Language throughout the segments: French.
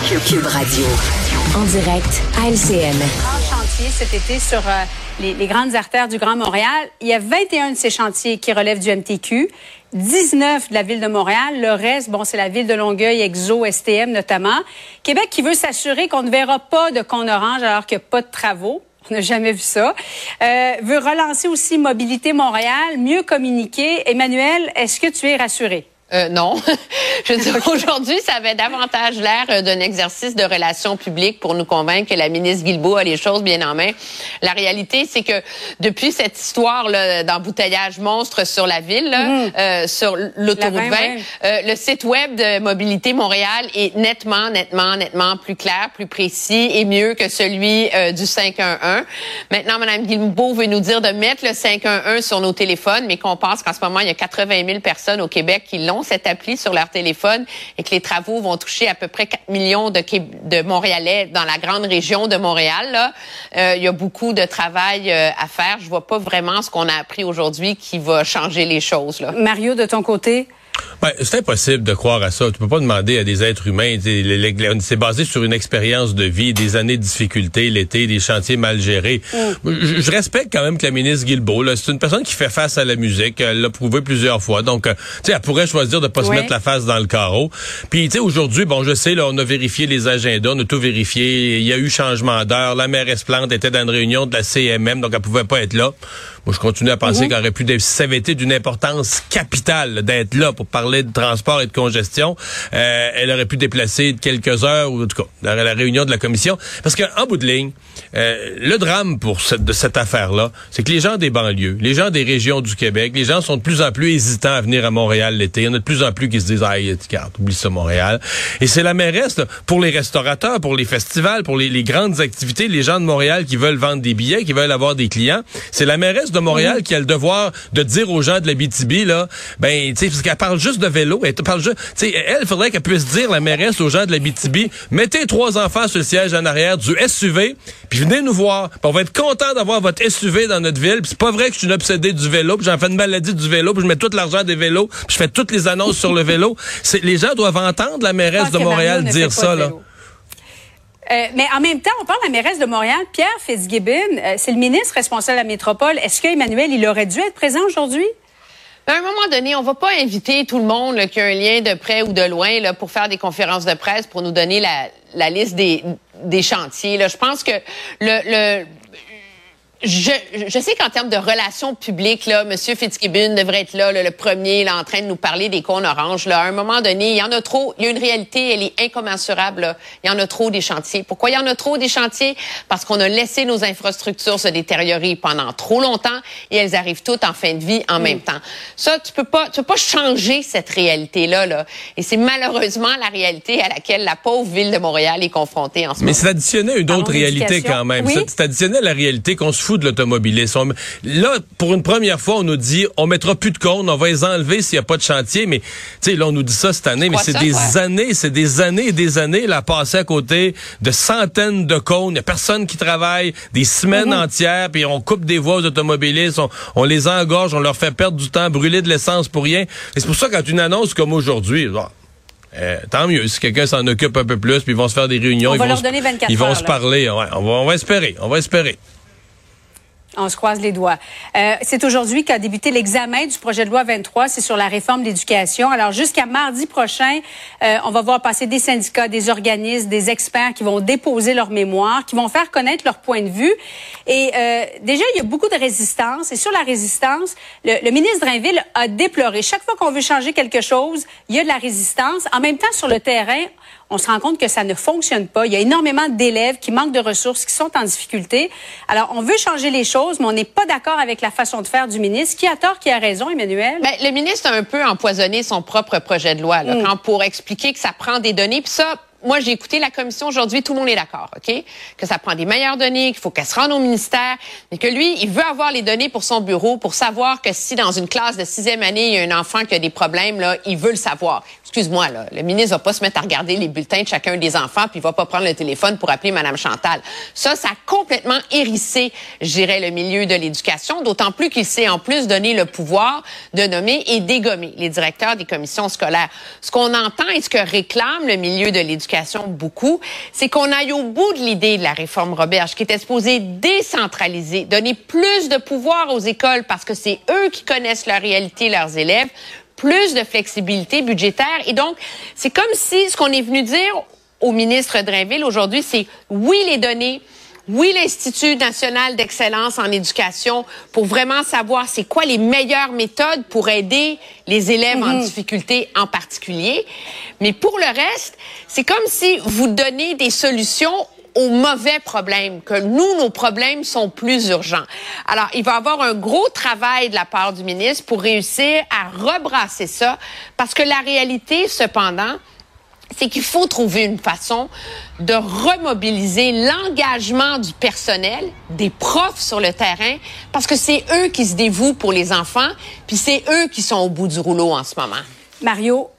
Cube Radio. En direct à LCN. Grand chantier cet été sur euh, les, grandes artères du Grand Montréal. Il y a 21 de ces chantiers qui relèvent du MTQ. 19 de la ville de Montréal. Le reste, bon, c'est la ville de Longueuil, Exo, STM notamment. Québec qui veut s'assurer qu'on ne verra pas de con orange alors qu'il n'y a pas de travaux. On n'a jamais vu ça. Euh, veut relancer aussi Mobilité Montréal, mieux communiquer. Emmanuel, est-ce que tu es rassuré? Euh, non. je veux dire, aujourd'hui, ça avait davantage l'air euh, d'un exercice de relations publiques pour nous convaincre que la ministre Guilbeault a les choses bien en main. La réalité, c'est que depuis cette histoire d'embouteillage monstre sur la ville, là, mm. euh, sur l'autoroute 20, euh, le site web de Mobilité Montréal est nettement, nettement, nettement plus clair, plus précis et mieux que celui du 511. Maintenant, Mme Guilbeault veut nous dire de mettre le 511 sur nos téléphones, mais qu'on pense qu'en ce moment, il y a 80 000 personnes au Québec qui l'ont cette appli sur leur téléphone et que les travaux vont toucher à peu près 4 millions de, de Montréalais dans la grande région de Montréal. Là. Euh, il y a beaucoup de travail euh, à faire. Je vois pas vraiment ce qu'on a appris aujourd'hui qui va changer les choses. Là. Mario, de ton côté? Ouais, c'est impossible de croire à ça. Tu peux pas demander à des êtres humains. C'est basé sur une expérience de vie, des années de difficultés, l'été, des chantiers mal gérés. Mm. Je, respecte quand même que la ministre Guilbeault, c'est une personne qui fait face à la musique. Elle l'a prouvé plusieurs fois. Donc, euh, tu sais, elle pourrait choisir de pas se mettre la face dans le carreau. Puis, tu sais, aujourd'hui, bon, je sais, là, on a vérifié les agendas, on a tout vérifié. Il y a eu changement d'heure. La mairesse Plante était dans une réunion de la CMM, donc elle pouvait pas être là. Moi, je continue à penser mm-hmm. qu'elle aurait pu, ça avait été d'une importance capitale d'être là pour parler de transport et de congestion, euh, elle aurait pu déplacer quelques heures, ou en tout cas, la, la réunion de la commission. Parce qu'en bout de ligne, euh, le drame pour cette, de cette affaire-là, c'est que les gens des banlieues, les gens des régions du Québec, les gens sont de plus en plus hésitants à venir à Montréal l'été. Il y en a de plus en plus qui se disent, ah, carte, oublie ça Montréal. Et c'est la mairesse, pour les restaurateurs, pour les festivals, pour les, les, grandes activités, les gens de Montréal qui veulent vendre des billets, qui veulent avoir des clients, c'est la mairesse de Montréal mhm. qui a le devoir de dire aux gens de la BTB, là, ben, tu sais, parce qu'elle parle juste de vélo, elle parle juste, tu sais, elle, faudrait qu'elle puisse dire, la mairesse, aux gens de la BTB, mettez trois enfants sur le siège en arrière du SUV, puis venez nous voir. on va être content d'avoir votre SUV dans notre ville. c'est pas vrai que je suis une obsédée du vélo, puis j'en fais une maladie du vélo, puis je mets tout l'argent des vélos, puis je fais toutes les annonces sur le vélo. les gens doivent entendre la mairesse de Montréal dire ça, là. Euh, mais en même temps, on parle de la mairesse de Montréal, Pierre Fitzgibbon, euh, c'est le ministre responsable de la métropole. Est-ce qu'Emmanuel, il aurait dû être présent aujourd'hui? À un moment donné, on va pas inviter tout le monde qui a un lien de près ou de loin là, pour faire des conférences de presse pour nous donner la, la liste des, des chantiers. Là. Je pense que le, le je, je, sais qu'en termes de relations publiques, là, M. Fitzgibbon devrait être là, le premier, là, en train de nous parler des cônes oranges. Là. À un moment donné, il y en a trop. Il y a une réalité, elle est incommensurable. Il y en a trop des chantiers. Pourquoi il y en a trop des chantiers? Parce qu'on a laissé nos infrastructures se détériorer pendant trop longtemps et elles arrivent toutes en fin de vie en même temps. Ça, tu peux pas, tu peux pas changer cette réalité-là. Là. Et c'est malheureusement la réalité à laquelle la pauvre ville de Montréal est confrontée en ce moment. Mais c'est additionné une autre réalité quand même. C'est additionné à la réalité qu'on se fout de l'automobilisme. Là, pour une première fois, on nous dit, on mettra plus de cônes, on va les enlever s'il n'y a pas de chantier. Mais, tu sais, là, on nous dit ça cette année, mais c'est des années, c'est des années et des années, là, passer à côté de centaines de cônes. Il n'y a personne qui travaille des semaines mhm. entières, puis on coupe des voies aux automobilistes, on, les engorge, on leur fait perdre du temps, brûler de l'essence pour rien. Et c'est pour ça, quand une annonce comme aujourd'hui, euh, tant mieux si quelqu'un s'en occupe un peu plus, puis ils vont se faire des réunions, on ils va vont, leur donner 24 ils vont se parler. Ouais, on, va, on va espérer, on va espérer. On se croise les doigts. Euh, c'est aujourd'hui qu'a débuté l'examen du projet de loi 23. C'est sur la réforme de l'éducation. Alors, jusqu'à mardi prochain, euh, on va voir passer des syndicats, des organismes, des experts qui vont déposer leur mémoire, qui vont faire connaître leur point de vue. Et euh, déjà, il y a beaucoup de résistance. Et sur la résistance, le, le ministre Drainville a déploré. Chaque fois qu'on veut changer quelque chose, il y a de la résistance. En même temps, sur le terrain, on se rend compte que ça ne fonctionne pas. Il y a énormément d'élèves qui manquent de ressources, qui sont en difficulté. Alors, on veut changer les choses, mais on n'est pas d'accord avec la façon de faire du ministre. Qui a tort, qui a raison, Emmanuel? Ben, le ministre a un peu empoisonné son propre projet de loi, là, mm. quand pour expliquer que ça prend des données. Puis ça, moi, j'ai écouté la commission aujourd'hui, tout le monde est d'accord, OK? Que ça prend des meilleures données, qu'il faut qu'elle se rende au ministère, mais que lui, il veut avoir les données pour son bureau pour savoir que si dans une classe de sixième année, il y a un enfant qui a des problèmes, là, il veut le savoir. Excuse-moi, là, le ministre va pas se mettre à regarder les bulletins de chacun des enfants, puis il va pas prendre le téléphone pour appeler Madame Chantal. Ça, ça a complètement hérissé, je dirais, le milieu de l'éducation, d'autant plus qu'il s'est en plus donné le pouvoir de nommer et dégommer les directeurs des commissions scolaires. Ce qu'on entend et ce que réclame le milieu de l'éducation, beaucoup, c'est qu'on aille au bout de l'idée de la réforme Roberge, qui était supposée décentraliser, donner plus de pouvoir aux écoles parce que c'est eux qui connaissent leur réalité, leurs élèves, plus de flexibilité budgétaire. Et donc, c'est comme si ce qu'on est venu dire au ministre Drainville aujourd'hui, c'est oui les données, oui, l'Institut national d'excellence en éducation pour vraiment savoir c'est quoi les meilleures méthodes pour aider les élèves en mhm. difficulté en particulier. Mais pour le reste, c'est comme si vous donnez des solutions aux mauvais problèmes, que nous, nos problèmes sont plus urgents. Alors, il va y avoir un gros travail de la part du ministre pour réussir à rebrasser ça, parce que la réalité, cependant, c'est qu'il faut trouver une façon de remobiliser l'engagement du personnel, des profs sur le terrain, parce que c'est eux qui se dévouent pour les enfants, puis c'est eux qui sont au bout du rouleau en ce moment. Mario,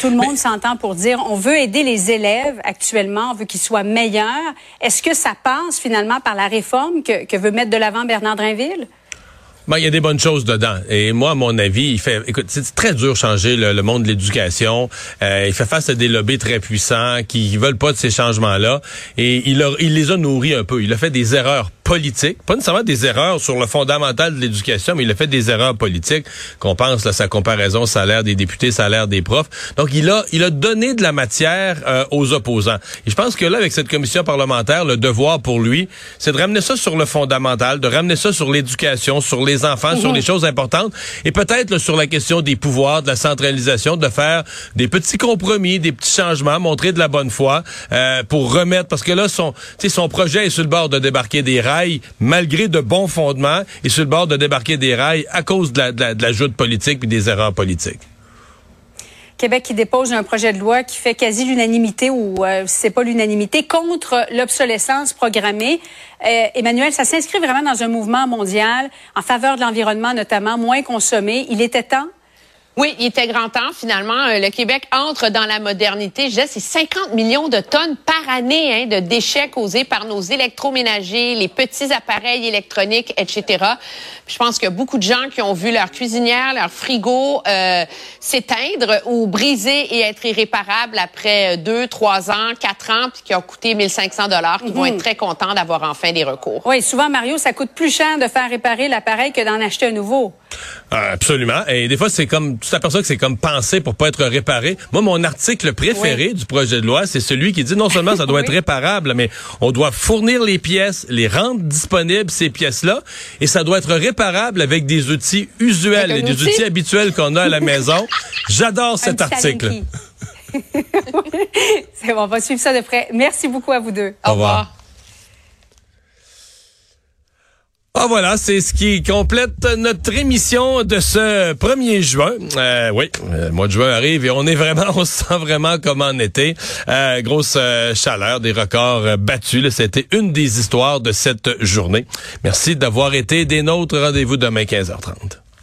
Tout le monde s'entend pour dire on veut aider les élèves actuellement, on veut qu'ils soient meilleurs. Est-ce que ça passe finalement par la réforme que, que veut mettre de l'avant Bernard Drinville? Ben, il y a des bonnes choses dedans. Et moi, à mon avis, il fait, écoute, c'est très dur changer le, monde de l'éducation. Euh, il fait face à des lobbies très puissants qui, veulent pas de ces changements-là. Et il, il les a nourris un peu. Il a fait des erreurs politique, pas nécessairement des erreurs sur le fondamental de l'éducation, mais il a fait des erreurs politiques, qu'on pense à sa comparaison salaire des députés, salaire des profs. Donc il a il a donné de la matière euh, aux opposants. Et je pense que là avec cette commission parlementaire, le devoir pour lui, c'est de ramener ça sur le fondamental, de ramener ça sur l'éducation, sur les enfants, sur les choses importantes et peut-être sur la question des pouvoirs, de la centralisation, de faire des petits compromis, des petits changements, montrer de la bonne foi euh, pour remettre parce que là son son projet est sur le bord de débarquer des rails malgré de bons fondements, et sur le bord de débarquer des rails à cause de la, joute politique et des erreurs politiques. Québec qui dépose un projet de loi qui fait quasi l'unanimité ou euh, c'est pas l'unanimité contre l'obsolescence programmée. Euh, Emmanuel, ça s'inscrit vraiment dans un mouvement mondial en faveur de l'environnement, notamment moins consommé. Il était temps oui, il était grand temps. Finalement, euh, le Québec entre dans la modernité. Je disais, c'est 50 millions de tonnes par année hein, de déchets causés par nos électroménagers, les petits appareils électroniques, etc. Je pense qu'il y a beaucoup de gens qui ont vu leur cuisinière, leur frigo euh, s'éteindre ou briser et être irréparable après deux, trois ans, quatre ans, puis qui ont coûté 1500 dollars, qui vont mhm. être très contents d'avoir enfin des recours. Oui, souvent, Mario, ça coûte plus cher de faire réparer l'appareil que d'en acheter un nouveau. Euh, absolument. Et des fois, c'est comme, tu t'aperçois que c'est comme pensé pour pas être réparé? Moi, mon article préféré du projet de loi, c'est celui qui dit non seulement ça doit être réparable, mais on doit fournir les pièces, les rendre disponibles, ces pièces-là, et ça doit être réparable avec des outils usuels et des outils habituels qu'on a à la maison. J'adore cet article. c'est bon, on va suivre ça de près. Merci beaucoup à vous deux. Au, revoir. Ah voilà, c'est ce qui complète notre émission de ce 1er juin. Euh, oui, le mois de juin arrive et on est vraiment, on se sent vraiment comme en été. Euh, grosse euh, chaleur, des records battus. C'était une des histoires de cette journée. Merci d'avoir été des nôtres. Rendez-vous demain 15h30.